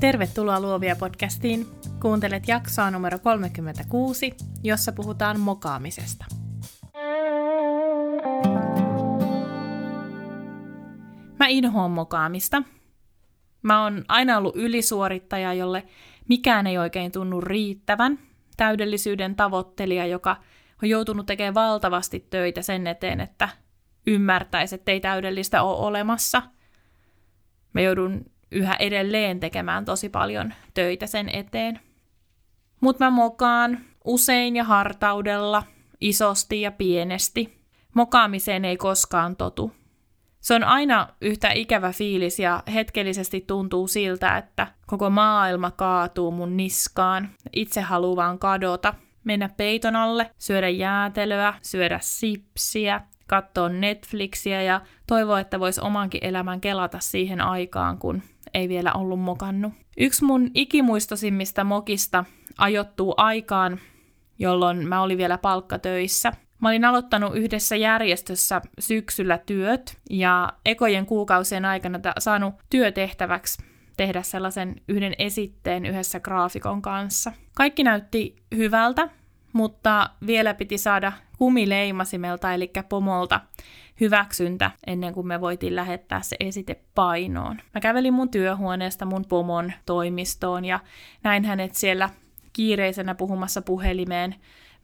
Tervetuloa Luovia podcastiin. Kuuntelet jaksoa numero 36, jossa puhutaan mokaamisesta. Mä inhoan mokaamista. Mä oon aina ollut ylisuorittaja, jolle mikään ei oikein tunnu riittävän. Täydellisyyden tavoittelija, joka on joutunut tekemään valtavasti töitä sen eteen, että ymmärtäisi, että ei täydellistä ole olemassa. Mä joudun yhä edelleen tekemään tosi paljon töitä sen eteen. Mutta mä mokaan usein ja hartaudella, isosti ja pienesti. Mokaamiseen ei koskaan totu. Se on aina yhtä ikävä fiilis ja hetkellisesti tuntuu siltä, että koko maailma kaatuu mun niskaan. Itse haluan kadota, mennä peiton alle, syödä jäätelöä, syödä sipsiä, katsoa Netflixiä ja toivoa, että vois omankin elämän kelata siihen aikaan, kun ei vielä ollut mokannut. Yksi mun ikimuistosimmista mokista ajoittuu aikaan, jolloin mä olin vielä palkkatöissä. Mä olin aloittanut yhdessä järjestössä syksyllä työt ja ekojen kuukausien aikana saanut työtehtäväksi tehdä sellaisen yhden esitteen yhdessä graafikon kanssa. Kaikki näytti hyvältä, mutta vielä piti saada kumileimasimelta, eli pomolta, hyväksyntä ennen kuin me voitiin lähettää se esite painoon. Mä kävelin mun työhuoneesta mun pomon toimistoon ja näin hänet siellä kiireisenä puhumassa puhelimeen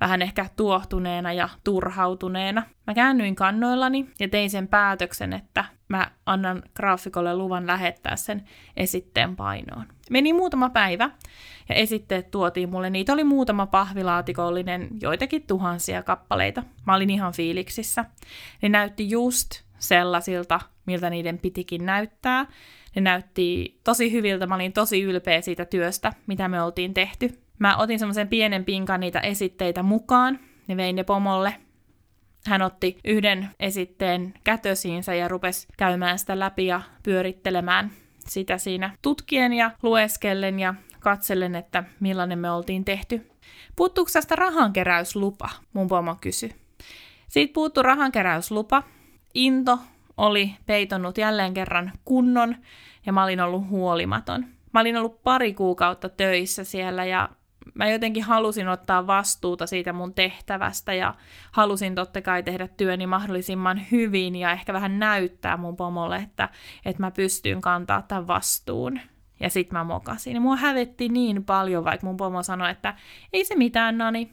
vähän ehkä tuohtuneena ja turhautuneena. Mä käännyin kannoillani ja tein sen päätöksen, että mä annan graafikolle luvan lähettää sen esitteen painoon. Meni muutama päivä ja esitteet tuotiin mulle. Niitä oli muutama pahvilaatikollinen, joitakin tuhansia kappaleita. Mä olin ihan fiiliksissä. Ne näytti just sellaisilta, miltä niiden pitikin näyttää. Ne näytti tosi hyviltä, mä olin tosi ylpeä siitä työstä, mitä me oltiin tehty. Mä otin semmoisen pienen pinkan niitä esitteitä mukaan ja vein ne pomolle. Hän otti yhden esitteen kätösiinsä ja rupesi käymään sitä läpi ja pyörittelemään sitä siinä tutkien ja lueskellen ja katsellen, että millainen me oltiin tehty. Puuttuuko tästä rahankeräyslupa, mun pomo kysyi. Siitä puuttu rahankeräyslupa. Into oli peitonut jälleen kerran kunnon ja mä olin ollut huolimaton. Mä olin ollut pari kuukautta töissä siellä ja mä jotenkin halusin ottaa vastuuta siitä mun tehtävästä ja halusin totta kai tehdä työni mahdollisimman hyvin ja ehkä vähän näyttää mun pomolle, että, että mä pystyn kantaa tämän vastuun. Ja sit mä mokasin. Mua hävetti niin paljon, vaikka mun pomo sanoi, että ei se mitään, Nani.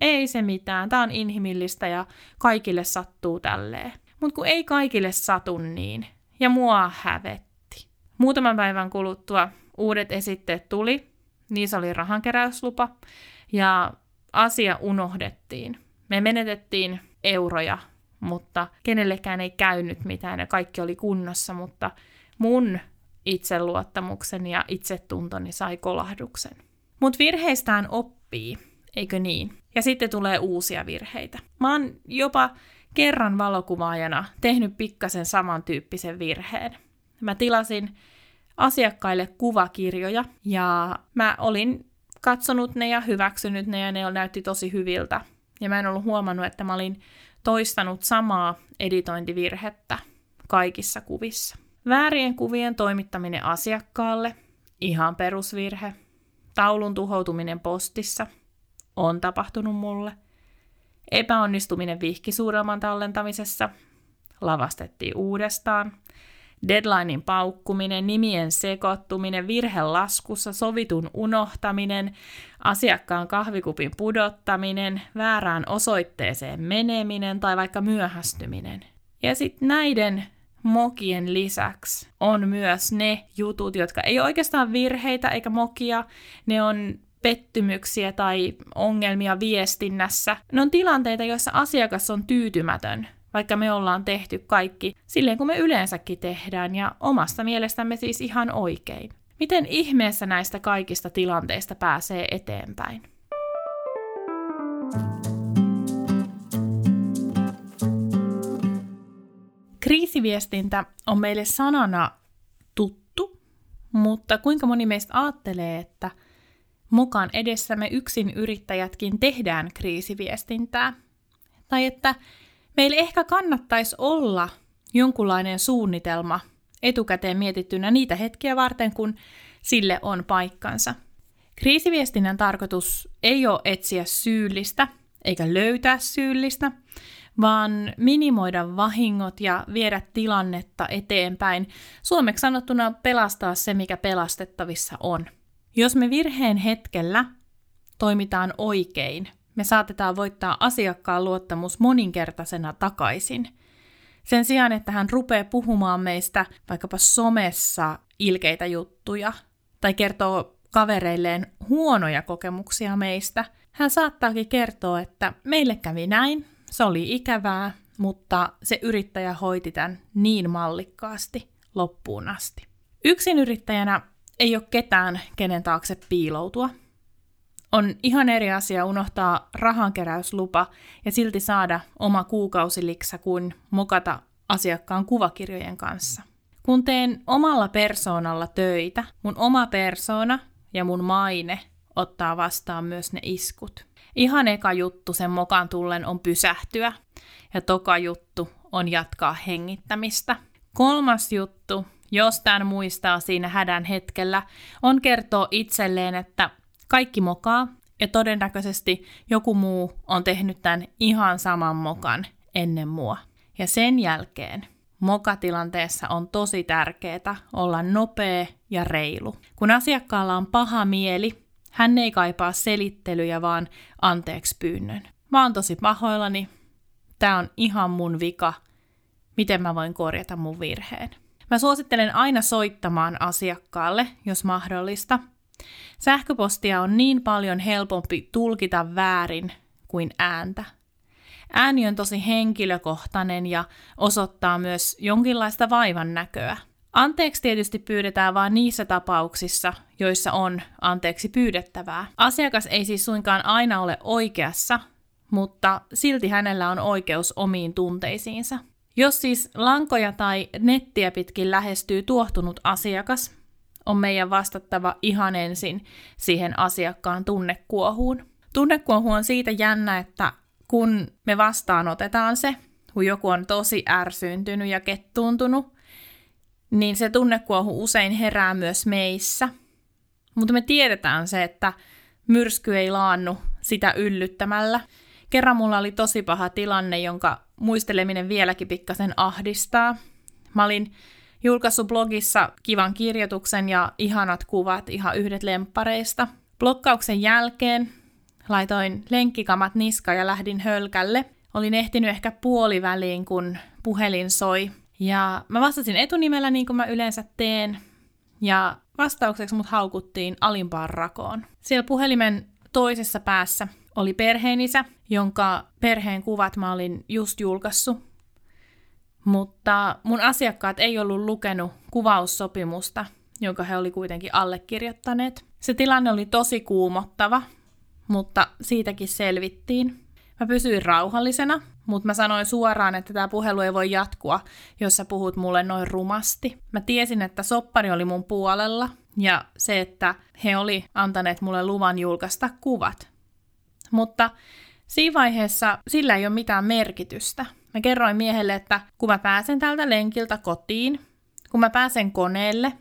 Ei se mitään. Tää on inhimillistä ja kaikille sattuu tälleen. Mut kun ei kaikille satu niin. Ja mua hävetti. Muutaman päivän kuluttua uudet esitteet tuli Niissä oli rahankeräyslupa ja asia unohdettiin. Me menetettiin euroja, mutta kenellekään ei käynyt mitään ja kaikki oli kunnossa, mutta mun itseluottamukseni ja itsetuntoni sai kolahduksen. Mutta virheistään oppii, eikö niin? Ja sitten tulee uusia virheitä. Mä oon jopa kerran valokuvaajana tehnyt pikkasen samantyyppisen virheen. Mä tilasin asiakkaille kuvakirjoja ja mä olin katsonut ne ja hyväksynyt ne ja ne näytti tosi hyviltä. Ja mä en ollut huomannut, että mä olin toistanut samaa editointivirhettä kaikissa kuvissa. Väärien kuvien toimittaminen asiakkaalle, ihan perusvirhe. Taulun tuhoutuminen postissa, on tapahtunut mulle. Epäonnistuminen vihkisuudelman tallentamisessa, lavastettiin uudestaan – deadlinein paukkuminen, nimien sekoittuminen, virhelaskussa, sovitun unohtaminen, asiakkaan kahvikupin pudottaminen, väärään osoitteeseen meneminen tai vaikka myöhästyminen. Ja sitten näiden mokien lisäksi on myös ne jutut, jotka ei ole oikeastaan virheitä eikä mokia, ne on pettymyksiä tai ongelmia viestinnässä. Ne on tilanteita, joissa asiakas on tyytymätön vaikka me ollaan tehty kaikki silleen kuin me yleensäkin tehdään ja omasta mielestämme siis ihan oikein. Miten ihmeessä näistä kaikista tilanteista pääsee eteenpäin? Kriisiviestintä on meille sanana tuttu, mutta kuinka moni meistä ajattelee, että mukaan edessämme yksin yrittäjätkin tehdään kriisiviestintää? Tai että meille ehkä kannattaisi olla jonkunlainen suunnitelma etukäteen mietittynä niitä hetkiä varten, kun sille on paikkansa. Kriisiviestinnän tarkoitus ei ole etsiä syyllistä eikä löytää syyllistä, vaan minimoida vahingot ja viedä tilannetta eteenpäin. Suomeksi sanottuna pelastaa se, mikä pelastettavissa on. Jos me virheen hetkellä toimitaan oikein, me saatetaan voittaa asiakkaan luottamus moninkertaisena takaisin. Sen sijaan, että hän rupeaa puhumaan meistä vaikkapa somessa ilkeitä juttuja tai kertoo kavereilleen huonoja kokemuksia meistä, hän saattaakin kertoa, että meille kävi näin, se oli ikävää, mutta se yrittäjä hoiti tämän niin mallikkaasti loppuun asti. Yksin yrittäjänä ei ole ketään, kenen taakse piiloutua. On ihan eri asia unohtaa rahankeräyslupa ja silti saada oma kuukausiliksa kuin mokata asiakkaan kuvakirjojen kanssa. Kun teen omalla persoonalla töitä, mun oma persona ja mun maine ottaa vastaan myös ne iskut. Ihan eka juttu sen mokan tullen on pysähtyä ja toka juttu on jatkaa hengittämistä. Kolmas juttu, jos tämän muistaa siinä hädän hetkellä, on kertoa itselleen, että kaikki mokaa ja todennäköisesti joku muu on tehnyt tämän ihan saman mokan ennen mua. Ja sen jälkeen mokatilanteessa on tosi tärkeää olla nopea ja reilu. Kun asiakkaalla on paha mieli, hän ei kaipaa selittelyjä, vaan anteeksi pyynnön. Mä oon tosi pahoillani. Tää on ihan mun vika. Miten mä voin korjata mun virheen? Mä suosittelen aina soittamaan asiakkaalle, jos mahdollista. Sähköpostia on niin paljon helpompi tulkita väärin kuin ääntä. Ääni on tosi henkilökohtainen ja osoittaa myös jonkinlaista vaivan näköä. Anteeksi tietysti pyydetään vain niissä tapauksissa, joissa on anteeksi pyydettävää. Asiakas ei siis suinkaan aina ole oikeassa, mutta silti hänellä on oikeus omiin tunteisiinsa. Jos siis lankoja tai nettiä pitkin lähestyy tuohtunut asiakas, on meidän vastattava ihan ensin siihen asiakkaan tunnekuohuun. Tunnekuohu on siitä jännä, että kun me vastaanotetaan se, kun joku on tosi ärsyyntynyt ja kettuuntunut, niin se tunnekuohu usein herää myös meissä. Mutta me tiedetään se, että myrsky ei laannu sitä yllyttämällä. Kerran mulla oli tosi paha tilanne, jonka muisteleminen vieläkin pikkasen ahdistaa. Mä olin julkaissut blogissa kivan kirjoituksen ja ihanat kuvat ihan yhdet lemppareista. Blokkauksen jälkeen laitoin lenkkikamat niska ja lähdin hölkälle. Olin ehtinyt ehkä puoliväliin, kun puhelin soi ja mä vastasin etunimellä niin kuin mä yleensä teen. Ja vastaukseksi mut haukuttiin alimpaan rakoon. Siellä puhelimen toisessa päässä oli perheenisä, jonka perheen kuvat mä olin just julkaissut. Mutta mun asiakkaat ei ollut lukenut kuvaussopimusta, jonka he oli kuitenkin allekirjoittaneet. Se tilanne oli tosi kuumottava, mutta siitäkin selvittiin. Mä pysyin rauhallisena, mutta mä sanoin suoraan, että tämä puhelu ei voi jatkua, jos sä puhut mulle noin rumasti. Mä tiesin, että soppari oli mun puolella ja se, että he oli antaneet mulle luvan julkaista kuvat. Mutta siinä vaiheessa sillä ei ole mitään merkitystä. Mä kerroin miehelle, että kun mä pääsen tältä lenkiltä kotiin, kun mä pääsen koneelle,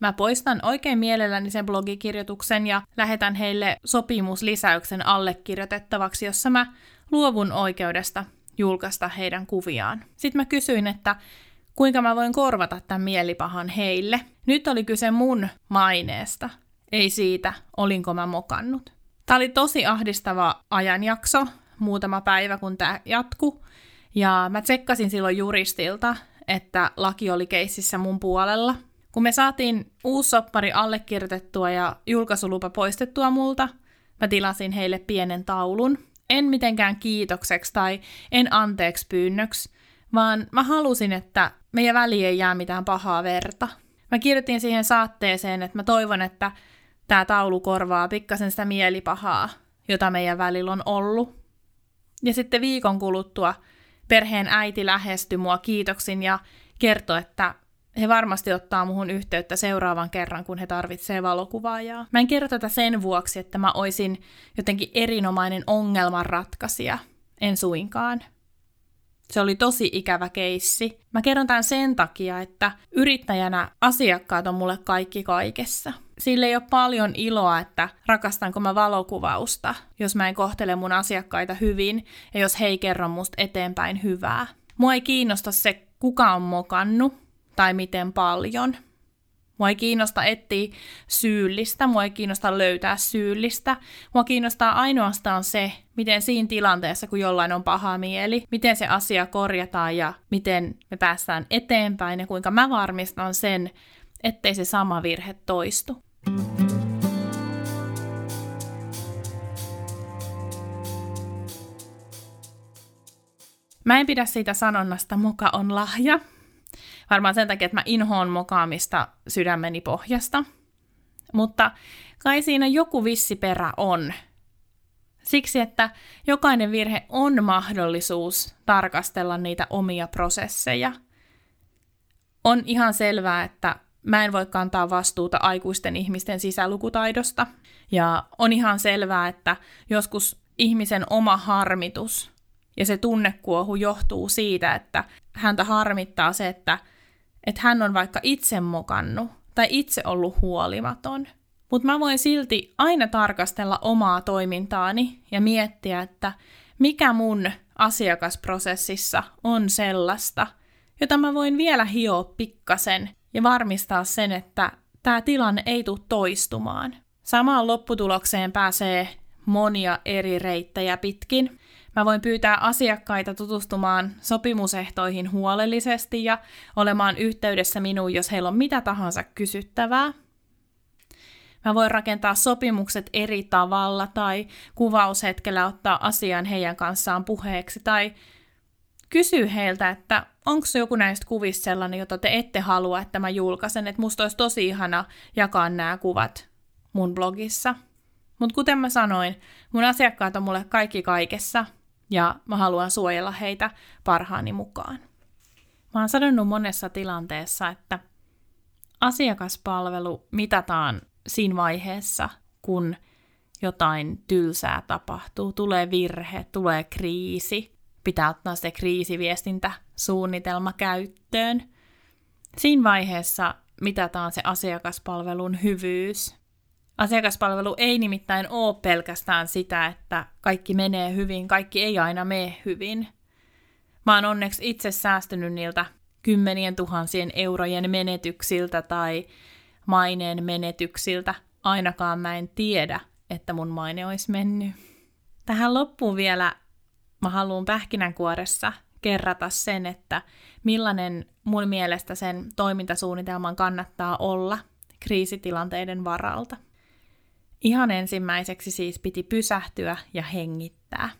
Mä poistan oikein mielelläni sen blogikirjoituksen ja lähetän heille sopimuslisäyksen allekirjoitettavaksi, jossa mä luovun oikeudesta julkaista heidän kuviaan. Sitten mä kysyin, että kuinka mä voin korvata tämän mielipahan heille. Nyt oli kyse mun maineesta, ei siitä, olinko mä mokannut. Tämä oli tosi ahdistava ajanjakso, muutama päivä kun tämä jatku. Ja mä tsekkasin silloin juristilta, että laki oli keississä mun puolella. Kun me saatiin uusi soppari allekirjoitettua ja julkaisulupa poistettua multa, mä tilasin heille pienen taulun, en mitenkään kiitokseksi tai en anteeksi pyynnöksi, vaan mä halusin, että meidän väliin ei jää mitään pahaa verta. Mä kirjoitin siihen saatteeseen, että mä toivon, että tämä taulu korvaa pikkasen sitä mielipahaa, jota meidän välillä on ollut. Ja sitten viikon kuluttua perheen äiti lähestyi mua kiitoksin ja kertoi, että he varmasti ottaa muhun yhteyttä seuraavan kerran, kun he tarvitsee valokuvaajaa. Mä en kerro tätä sen vuoksi, että mä oisin jotenkin erinomainen ongelmanratkaisija. En suinkaan. Se oli tosi ikävä keissi. Mä kerron tämän sen takia, että yrittäjänä asiakkaat on mulle kaikki kaikessa. Sille ei ole paljon iloa, että rakastanko mä valokuvausta, jos mä en kohtele mun asiakkaita hyvin ja jos he ei kerro musta eteenpäin hyvää. Mua ei kiinnosta se, kuka on mokannut tai miten paljon. Mua ei kiinnosta etsiä syyllistä, mua ei kiinnosta löytää syyllistä. Mua kiinnostaa ainoastaan se, miten siinä tilanteessa, kun jollain on paha mieli, miten se asia korjataan ja miten me päästään eteenpäin ja kuinka mä varmistan sen, ettei se sama virhe toistu. Mä en pidä siitä sanonnasta muka on lahja, Varmaan sen takia, että mä inhoon mokaamista sydämeni pohjasta. Mutta kai siinä joku vissi perä on. Siksi, että jokainen virhe on mahdollisuus tarkastella niitä omia prosesseja. On ihan selvää, että mä en voi kantaa vastuuta aikuisten ihmisten sisälukutaidosta. Ja on ihan selvää, että joskus ihmisen oma harmitus ja se tunnekuohu johtuu siitä, että häntä harmittaa se, että että hän on vaikka itse mokannut tai itse ollut huolimaton. Mutta mä voin silti aina tarkastella omaa toimintaani ja miettiä, että mikä mun asiakasprosessissa on sellaista, jota mä voin vielä hioa pikkasen ja varmistaa sen, että tämä tilanne ei tule toistumaan. Samaan lopputulokseen pääsee monia eri reittejä pitkin, Mä voin pyytää asiakkaita tutustumaan sopimusehtoihin huolellisesti ja olemaan yhteydessä minuun, jos heillä on mitä tahansa kysyttävää. Mä voin rakentaa sopimukset eri tavalla tai kuvaushetkellä ottaa asian heidän kanssaan puheeksi tai kysyä heiltä, että onko joku näistä kuvista sellainen, jota te ette halua, että mä julkaisen, että musta olisi tosi ihana jakaa nämä kuvat mun blogissa. Mutta kuten mä sanoin, mun asiakkaat on mulle kaikki kaikessa ja mä haluan suojella heitä parhaani mukaan. Mä oon sanonut monessa tilanteessa, että asiakaspalvelu mitataan siinä vaiheessa, kun jotain tylsää tapahtuu, tulee virhe, tulee kriisi, pitää ottaa se kriisiviestintäsuunnitelma käyttöön. Siinä vaiheessa mitataan se asiakaspalvelun hyvyys Asiakaspalvelu ei nimittäin ole pelkästään sitä, että kaikki menee hyvin, kaikki ei aina mene hyvin. Mä oon onneksi itse säästynyt niiltä kymmenien tuhansien eurojen menetyksiltä tai maineen menetyksiltä. Ainakaan mä en tiedä, että mun maine olisi mennyt. Tähän loppuun vielä mä haluan pähkinänkuoressa kerrata sen, että millainen mun mielestä sen toimintasuunnitelman kannattaa olla kriisitilanteiden varalta. Ihan ensimmäiseksi siis piti pysähtyä ja hengittää.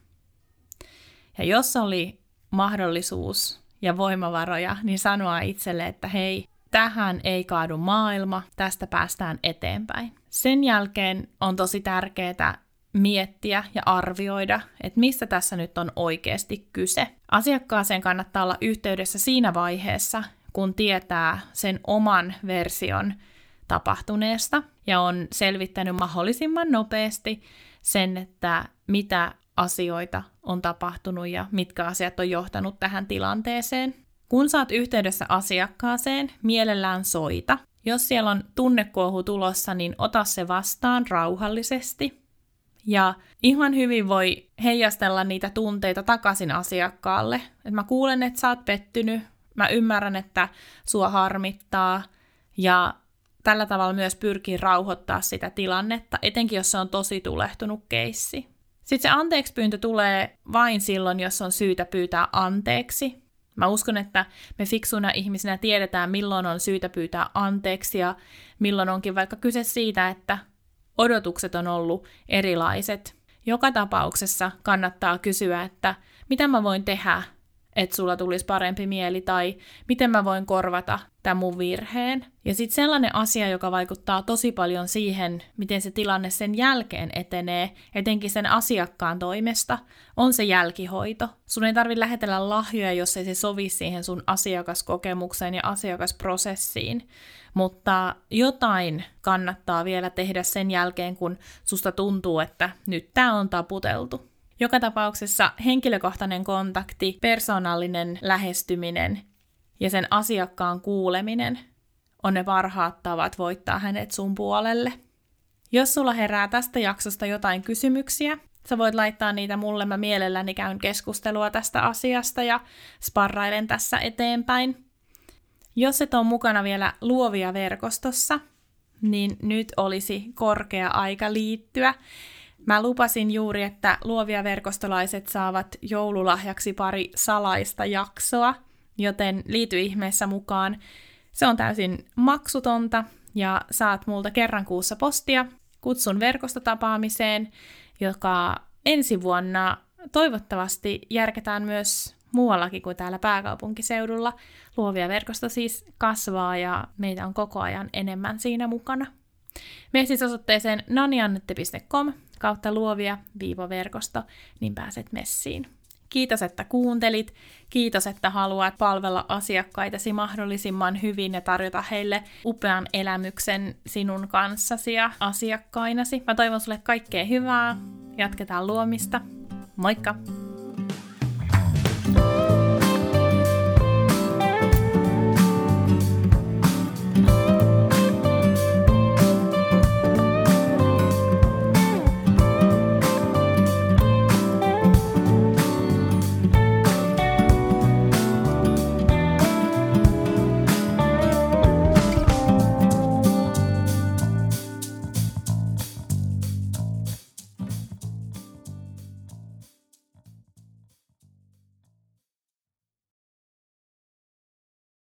Ja jos oli mahdollisuus ja voimavaroja, niin sanoa itselle, että hei, tähän ei kaadu maailma, tästä päästään eteenpäin. Sen jälkeen on tosi tärkeää miettiä ja arvioida, että mistä tässä nyt on oikeasti kyse. Asiakkaaseen kannattaa olla yhteydessä siinä vaiheessa, kun tietää sen oman version tapahtuneesta ja on selvittänyt mahdollisimman nopeasti sen, että mitä asioita on tapahtunut ja mitkä asiat on johtanut tähän tilanteeseen. Kun saat yhteydessä asiakkaaseen, mielellään soita. Jos siellä on tunnekuohu tulossa, niin ota se vastaan rauhallisesti. Ja ihan hyvin voi heijastella niitä tunteita takaisin asiakkaalle. Et mä kuulen, että sä oot pettynyt, mä ymmärrän, että sua harmittaa, ja tällä tavalla myös pyrkii rauhoittaa sitä tilannetta, etenkin jos se on tosi tulehtunut keissi. Sitten se anteeksi tulee vain silloin, jos on syytä pyytää anteeksi. Mä uskon, että me fiksuina ihmisinä tiedetään, milloin on syytä pyytää anteeksi ja milloin onkin vaikka kyse siitä, että odotukset on ollut erilaiset. Joka tapauksessa kannattaa kysyä, että mitä mä voin tehdä, että sulla tulisi parempi mieli tai miten mä voin korvata tämän mun virheen. Ja sitten sellainen asia, joka vaikuttaa tosi paljon siihen, miten se tilanne sen jälkeen etenee, etenkin sen asiakkaan toimesta, on se jälkihoito. Sun ei tarvitse lähetellä lahjoja, jos ei se sovi siihen sun asiakaskokemukseen ja asiakasprosessiin. Mutta jotain kannattaa vielä tehdä sen jälkeen, kun susta tuntuu, että nyt tämä on taputeltu. Joka tapauksessa henkilökohtainen kontakti, persoonallinen lähestyminen ja sen asiakkaan kuuleminen on ne parhaat tavat voittaa hänet sun puolelle. Jos sulla herää tästä jaksosta jotain kysymyksiä, sä voit laittaa niitä mulle, mä mielelläni käyn keskustelua tästä asiasta ja sparrailen tässä eteenpäin. Jos et ole mukana vielä luovia verkostossa, niin nyt olisi korkea aika liittyä. Mä lupasin juuri, että luovia verkostolaiset saavat joululahjaksi pari salaista jaksoa, joten liity ihmeessä mukaan. Se on täysin maksutonta ja saat multa kerran kuussa postia kutsun verkostotapaamiseen, joka ensi vuonna toivottavasti järketään myös muuallakin kuin täällä pääkaupunkiseudulla. Luovia verkosto siis kasvaa ja meitä on koko ajan enemmän siinä mukana. Mene siis osoitteeseen naniannette.com kautta luovia viivoverkosto, niin pääset messiin. Kiitos, että kuuntelit. Kiitos, että haluat palvella asiakkaitasi mahdollisimman hyvin ja tarjota heille upean elämyksen sinun kanssasi ja asiakkainasi. Mä toivon sulle kaikkea hyvää. Jatketaan luomista. Moikka!